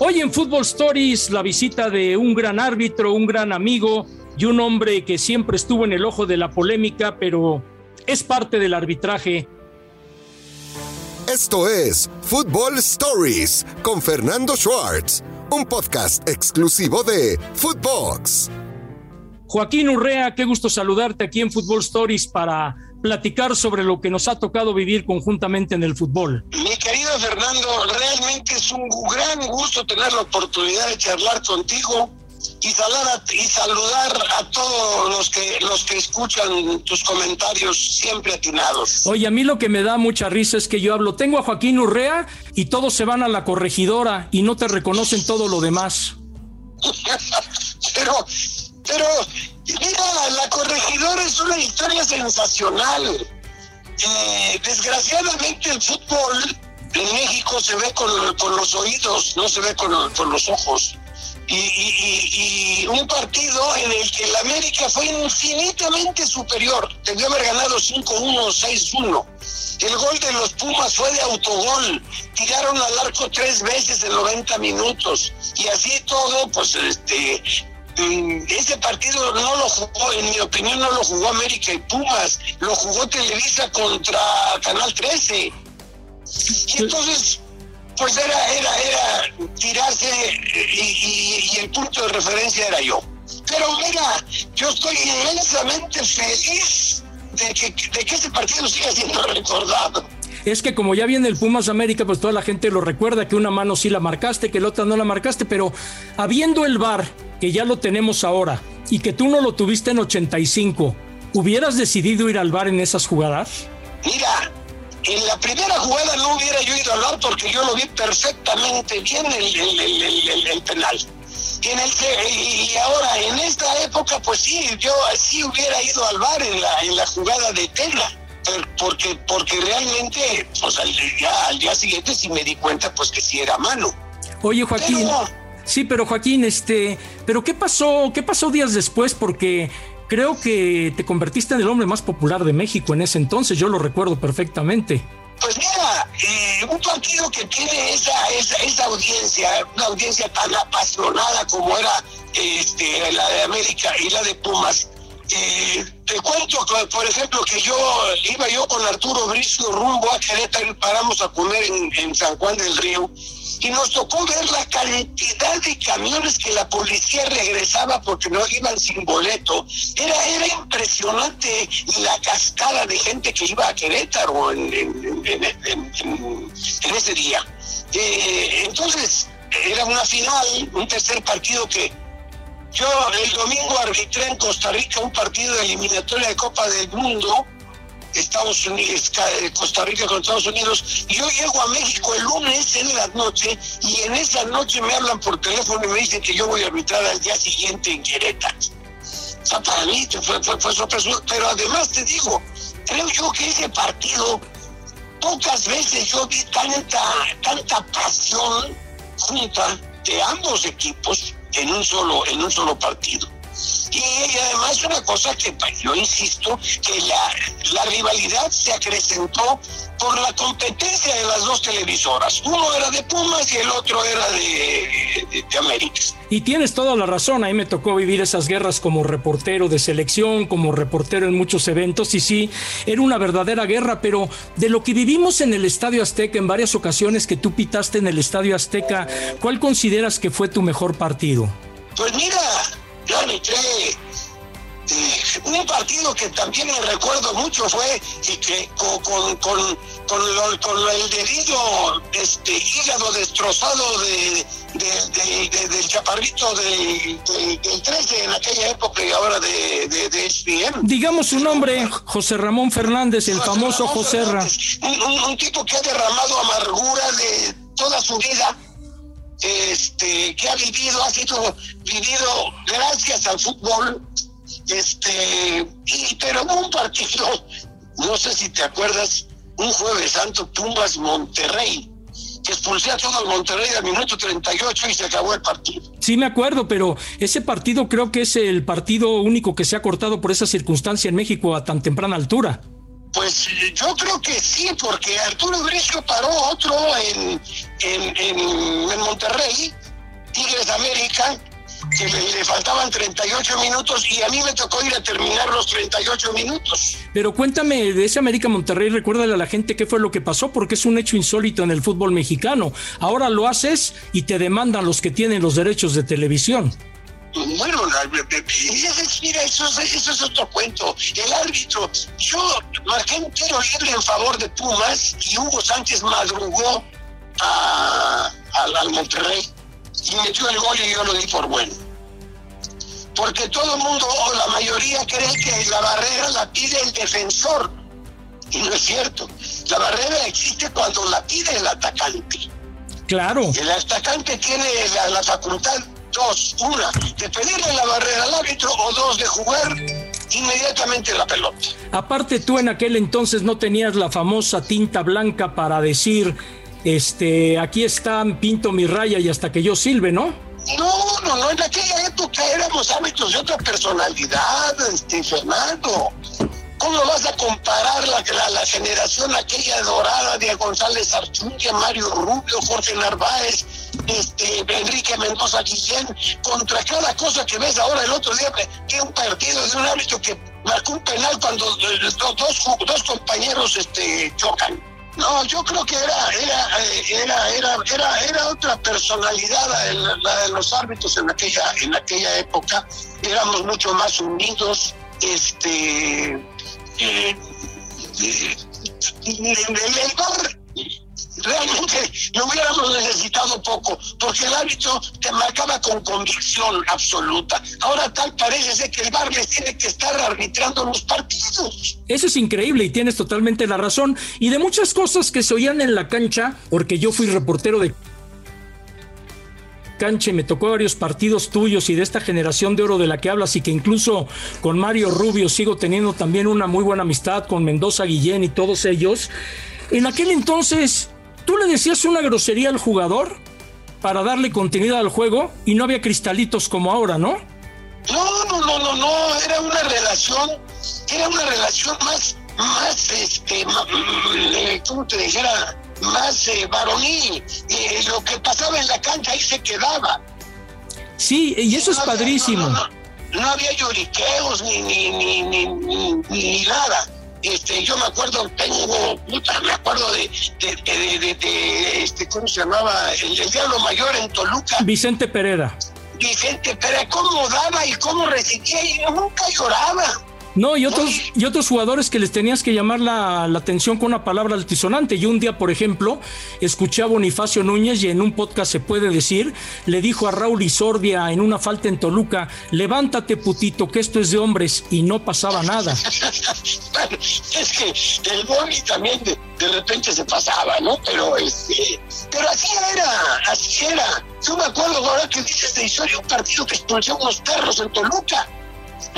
Hoy en Football Stories la visita de un gran árbitro, un gran amigo y un hombre que siempre estuvo en el ojo de la polémica, pero es parte del arbitraje. Esto es Football Stories con Fernando Schwartz, un podcast exclusivo de Footbox. Joaquín Urrea, qué gusto saludarte aquí en Football Stories para platicar sobre lo que nos ha tocado vivir conjuntamente en el fútbol. Fernando, realmente es un gran gusto tener la oportunidad de charlar contigo y saludar a, y saludar a todos los que los que escuchan tus comentarios siempre atinados. Oye, a mí lo que me da mucha risa es que yo hablo, tengo a Joaquín Urrea y todos se van a la corregidora y no te reconocen todo lo demás. pero, pero, mira, la corregidora es una historia sensacional. Eh, desgraciadamente el fútbol en México se ve con, los oídos, no se ve con, los ojos. Y, y, y, un partido en el que el América fue infinitamente superior. Debió haber ganado 5-1, 6-1. El gol de los Pumas fue de autogol. Tiraron al arco tres veces en 90 minutos. Y así todo, pues este, ese partido no lo jugó, en mi opinión, no lo jugó América y Pumas, lo jugó Televisa contra Canal 13. Y entonces, pues era, era, era tirarse y, y, y el punto de referencia era yo. Pero mira, yo estoy inmensamente feliz de que, de que ese partido siga siendo recordado es que como ya viene el Pumas América, pues toda la gente lo recuerda que una mano sí la marcaste, que la otra no la marcaste, pero habiendo el VAR, que ya lo tenemos ahora, y que tú no lo tuviste en 85, ¿hubieras decidido ir al VAR en esas jugadas? Mira, en la primera jugada no hubiera yo ido al VAR porque yo lo vi perfectamente bien el, el, el, el penal. Y, en el, y ahora, en esta época, pues sí, yo sí hubiera ido al VAR en la, en la jugada de Tela porque porque realmente pues al día, al día siguiente sí me di cuenta pues que sí era mano. Oye Joaquín, pero... sí, pero Joaquín, este, pero qué pasó, qué pasó días después porque creo que te convertiste en el hombre más popular de México en ese entonces, yo lo recuerdo perfectamente. Pues mira, eh, un partido que tiene esa, esa, esa audiencia, una audiencia tan apasionada como era este, la de América y la de Pumas, eh, te cuento, por ejemplo, que yo iba yo con Arturo Bricio rumbo a Querétaro y paramos a comer en, en, San Juan del Río y nos tocó ver la cantidad de camiones que la policía regresaba porque no iban sin boleto. Era, era impresionante la cascada de gente que iba a Querétaro en, ese día. Eh, entonces, era una final, un tercer partido que yo el domingo arbitré en Costa Rica un partido de eliminatoria de Copa del Mundo, Estados Unidos, Costa Rica con Estados Unidos, y yo llego a México el lunes en la noche, y en esa noche me hablan por teléfono y me dicen que yo voy a arbitrar al día siguiente en Querétaro. O sea, para mí fue, fue, fue sorpresa, pero además te digo, creo yo que ese partido, pocas veces yo vi tanta, tanta pasión junta de ambos equipos en un solo, en un solo partido. Y, y además una cosa que yo insisto, que la, la rivalidad se acrecentó por la competencia de las dos televisoras. Uno era de Pumas y el otro era de, de, de, América. Y tienes toda la razón, ahí me tocó vivir esas guerras como reportero de selección, como reportero en muchos eventos, y sí, era una verdadera guerra, pero de lo que vivimos en el Estadio Azteca en varias ocasiones que tú pitaste en el Estadio Azteca, ¿cuál consideras que fue tu mejor partido? Pues mira, yo eh, un partido que también me recuerdo mucho fue y que con, con, con, con, lo, con el dedillo este hígado destrozado de, de, de, del chaparrito del, del 13 en aquella época y ahora de, de. Digamos su nombre, José Ramón Fernández, el José famoso José Ramón. Un, un, un tipo que ha derramado amargura de toda su vida este, que ha vivido, ha sido vivido gracias al fútbol, este, y, pero un partido, no sé si te acuerdas, un jueves santo, Pumas Monterrey, que expulsé a todo el Monterrey al minuto 38 y se acabó el partido. Sí, me acuerdo, pero ese partido creo que es el partido único que se ha cortado por esa circunstancia en México a tan temprana altura. Pues yo creo que sí, porque Arturo Bricio paró otro en, en, en, Monterrey Tigres América, que le, faltaban 38 minutos y a mí me tocó ir a terminar los 38 minutos. Pero cuéntame de ese América Monterrey, recuérdale a la gente qué fue lo que pasó, porque es un hecho insólito en el fútbol mexicano. Ahora lo haces y te demandan los que tienen los derechos de televisión. Bueno, mira, eso, eso es otro cuento. El árbitro, yo marqué un tiro libre en favor de Pumas y Hugo Sánchez madrugó al Monterrey y metió el gol y yo lo di por bueno. Porque todo el mundo, o la mayoría, cree que la barrera la pide el defensor. Y no es cierto. La barrera existe cuando la pide el atacante. Claro. El atacante tiene la, facultad, dos, una, de pedirle la barrera al árbitro o dos, de jugar inmediatamente la pelota. Aparte tú en aquel entonces no tenías la famosa tinta blanca para decir este, aquí están, pinto mi raya y hasta que yo silbe, ¿no? No, no, no, en aquella época éramos hábitos de otra personalidad, este, Fernando. ¿Cómo vas a comparar la, la, generación aquella dorada de González Archundia, Mario Rubio, Jorge Narváez, este, Enrique Mendoza Guillén, contra cada cosa que ves ahora el otro día, que un partido de un árbitro que marcó un penal cuando eh, dos, dos compañeros este, chocan? No, yo creo que era, era, eh, era, era, era, era otra personalidad la, de los árbitros en aquella, en aquella época. Éramos mucho más unidos, este eh, eh, realmente lo hubiéramos necesitado poco, porque el árbitro te marcaba con convicción absoluta. Ahora tal parece ser que el bar les tiene que estar arbitrando los partidos. Eso es increíble y tienes totalmente la razón. Y de muchas cosas que se oían en la cancha, porque yo fui reportero de cancha me tocó varios partidos tuyos y de esta generación de oro de la que hablas y que incluso con Mario Rubio sigo teniendo también una muy buena amistad con Mendoza Guillén y todos ellos. En aquel entonces tú le decías una grosería al jugador para darle continuidad al juego y no había cristalitos como ahora, ¿no? No, no, no, no, no, era una relación, era una relación más, más, este, mm, ¿cómo te dijera? Más eh, varonil. Eh, lo que pasaba en la cancha ahí se quedaba. Sí, y eso es padrísimo. No, había lloriqueos ni, ni, ni, ni, ni nada este, yo me acuerdo, tengo, puta, me acuerdo de, de, de, este, ¿cómo se llamaba? El, el, Diablo Mayor en Toluca. Vicente Pereda. Vicente Pereda, cómo daba y cómo recibía y nunca lloraba. No, y otros, y otros jugadores que les tenías que llamar la, atención con una palabra altisonante. Yo un día, por ejemplo, escuché a Bonifacio Núñez y en un podcast se puede decir, le dijo a Raúl Isordia en una falta en Toluca, levántate putito, que esto es de hombres, y no pasaba nada. es que el Boni también de, repente se pasaba, ¿no? Pero este, pero así era, así era. Yo me acuerdo ahora que dices de historia un partido que expulsó unos perros en Toluca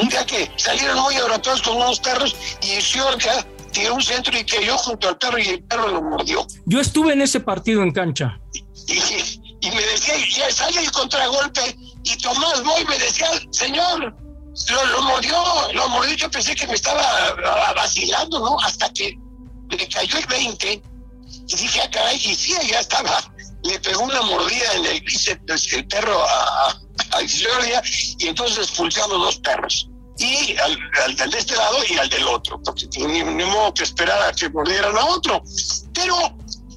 un día que salieron muy europeos con unos perros y Siorca tiró un centro y cayó junto al perro y el perro lo mordió. Yo estuve en ese partido en cancha. Y, me decía, ya sale el contragolpe y Tomás Boy me decía, señor, lo, mordió, lo mordió, yo pensé que me estaba vacilando, ¿no? Hasta que me cayó el 20 y dije, ah, caray, y sí, ya estaba, le pegó una mordida en el bíceps el perro a, a y entonces expulsamos dos perros. Y al, al, de este lado y al del otro, porque teníamos que esperar a que mordieran a otro. Pero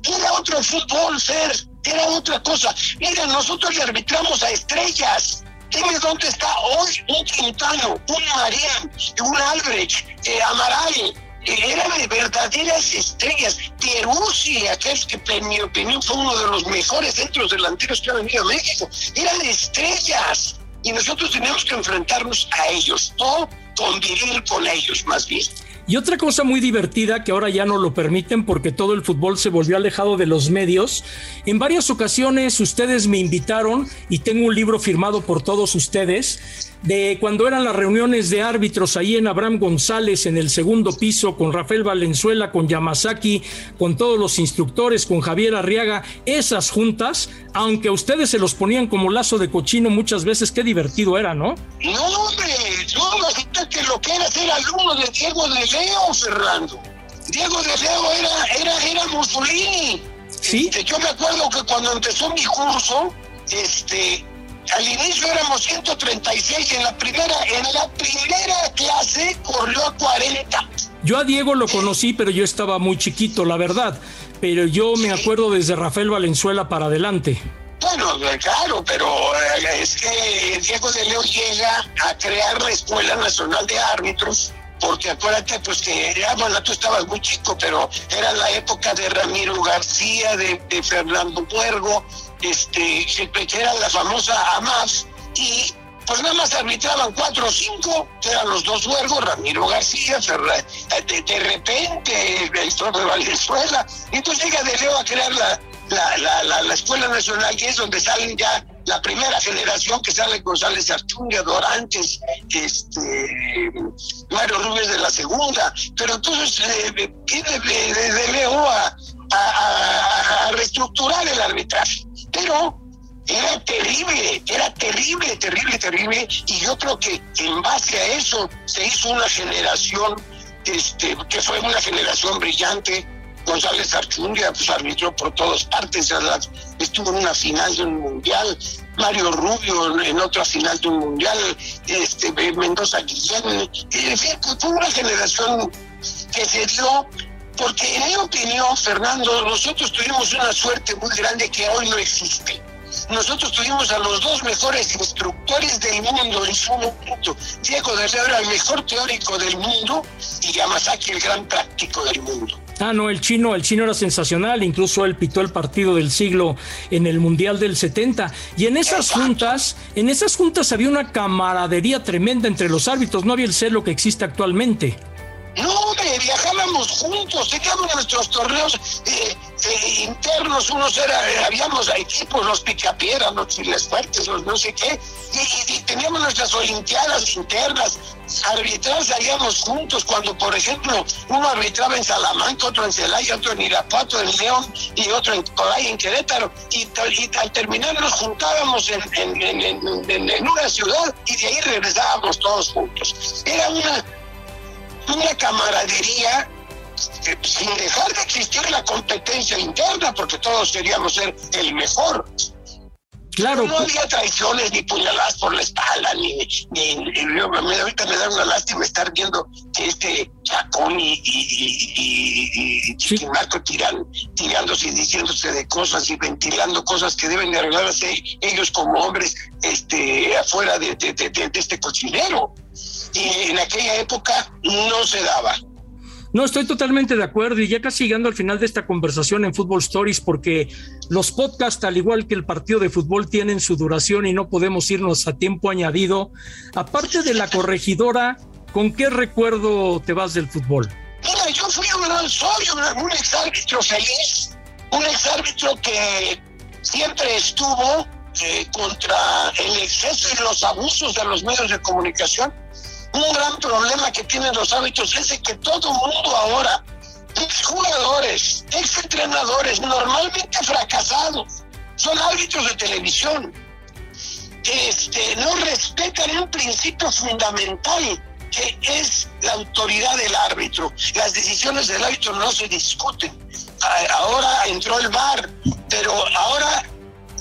era otro fútbol, ser era otra cosa. Mira, nosotros le arbitramos a estrellas. Dime dónde está hoy un Quintano, un Marín, un Albrecht, eh, Amaral, eran de verdaderas estrellas. Peruzzi, aquel que en mi opinión fue uno de los mejores centros delanteros que ha venido a México, eran estrellas. Y nosotros tenemos que enfrentarnos a ellos o convivir con ellos más bien. Y otra cosa muy divertida que ahora ya no lo permiten porque todo el fútbol se volvió alejado de los medios. En varias ocasiones ustedes me invitaron y tengo un libro firmado por todos ustedes de cuando eran las reuniones de árbitros ahí en Abraham González en el segundo piso con Rafael Valenzuela, con Yamazaki, con todos los instructores, con Javier Arriaga, esas juntas, aunque ustedes se los ponían como lazo de cochino muchas veces, qué divertido era, ¿no? No, hombre, imagínate que lo que era ser alumno de Diego de Leo, Fernando. Diego de Leo era, era, era Mussolini. Sí. Este, yo me acuerdo que cuando empezó mi curso, este, al inicio éramos 136 en la primera, en la primera clase corrió a 40. Yo a Diego lo conocí, pero yo estaba muy chiquito, la verdad. Pero yo me acuerdo desde Rafael Valenzuela para adelante. Bueno, claro, pero eh, es que Diego de Leo llega a crear la Escuela Nacional de Árbitros porque acuérdate pues que ya, bueno, tú estabas muy chico, pero era la época de Ramiro García, de, Fernando Puergo, este, que era la famosa AMAF, y pues nada más arbitraban cuatro o cinco, eran los dos huergos, Ramiro García, de, de, repente el historia de Valenzuela, y entonces llega de Leo a crear la, la, la, la, Escuela Nacional, que es donde salen ya la primera generación que sale González Archundia, Dorantes, este, Mario Rubio de la segunda, pero entonces eh, viene de, Leo a, a, reestructurar el arbitraje. Pero era terrible, era terrible, terrible, terrible, y yo creo que en base a eso se hizo una generación este, que fue una generación brillante, González Archundia pues arbitró por todas partes, estuvo en una final de un mundial, Mario Rubio en otra final de un mundial, este Mendoza Guillén, en fin, pues, fue una generación que se dio porque en mi opinión, Fernando, nosotros tuvimos una suerte muy grande que hoy no existe. Nosotros tuvimos a los dos mejores instructores del mundo en su momento. Diego de era el mejor teórico del mundo y Yamazaki el gran práctico del mundo. Ah, no, el chino, el chino era sensacional, incluso él pitó el partido del siglo en el Mundial del 70. Y en esas juntas, en esas juntas había una camaradería tremenda entre los árbitros, no había el celo que existe actualmente. No, viajábamos juntos, teníamos nuestros torneos eh, internos, unos era, eh, habíamos equipos, los picapieras, los chiles fuertes, los no sé qué, y, teníamos nuestras olimpiadas internas, arbitrar salíamos juntos, cuando por ejemplo uno arbitraba en Salamanca, otro en Celaya, otro en Irapuato, en León y otro en Coray, en Querétaro, y, al terminar nos juntábamos en, en una ciudad y de ahí regresábamos todos juntos. Era una una camaradería sin dejar de existir la competencia interna, porque todos queríamos ser el mejor. Claro. No había traiciones ni puñaladas por la espalda, ni, ni, ahorita me da una lástima estar viendo que este Chacón y, y, Chiquimarco tiran, tirándose y diciéndose de cosas y ventilando cosas que deben de arreglarse ellos como hombres este, afuera de, de este cochinero y en aquella época no se daba. No, estoy totalmente de acuerdo y ya casi llegando al final de esta conversación en Football Stories porque los podcasts, al igual que el partido de fútbol, tienen su duración y no podemos irnos a tiempo añadido. Aparte de la corregidora, ¿con qué recuerdo te vas del fútbol? Mira, yo fui un, soy un, un exárbitro feliz, un exárbitro que siempre estuvo eh, contra el exceso y los abusos de los medios de comunicación un gran problema que tienen los hábitos es que todo mundo ahora, ex jugadores, ex entrenadores, normalmente fracasados, son árbitros de televisión. Este, no respetan un principio fundamental que es la autoridad del árbitro. Las decisiones del árbitro no se discuten. Ahora entró el VAR, pero ahora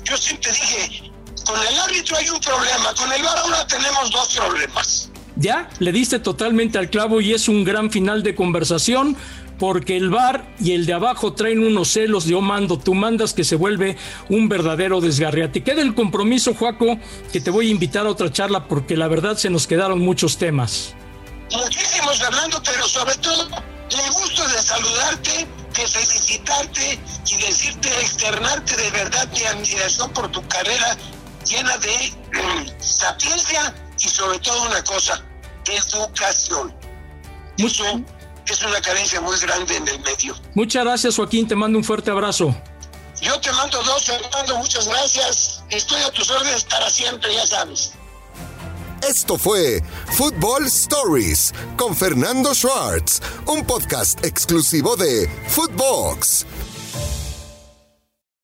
yo siempre dije, con el árbitro hay un problema, con el VAR ahora tenemos dos problemas. Ya, le diste totalmente al clavo y es un gran final de conversación porque el bar y el de abajo traen unos celos de oh mando, tú mandas que se vuelve un verdadero desgarriate. Queda el compromiso, Juaco, que te voy a invitar a otra charla porque la verdad se nos quedaron muchos temas. Muchísimos, Fernando, pero sobre todo le gusto de saludarte, de felicitarte y decirte, externarte de verdad mi admiración por tu carrera llena de sapiencia y sobre todo una cosa, educación. Eso es una carencia muy grande en el medio. Muchas gracias, Joaquín. Te mando un fuerte abrazo. Yo te mando dos, Fernando. Muchas gracias. Estoy a tus órdenes para siempre, ya sabes. Esto fue Football Stories con Fernando Schwartz, un podcast exclusivo de Footbox.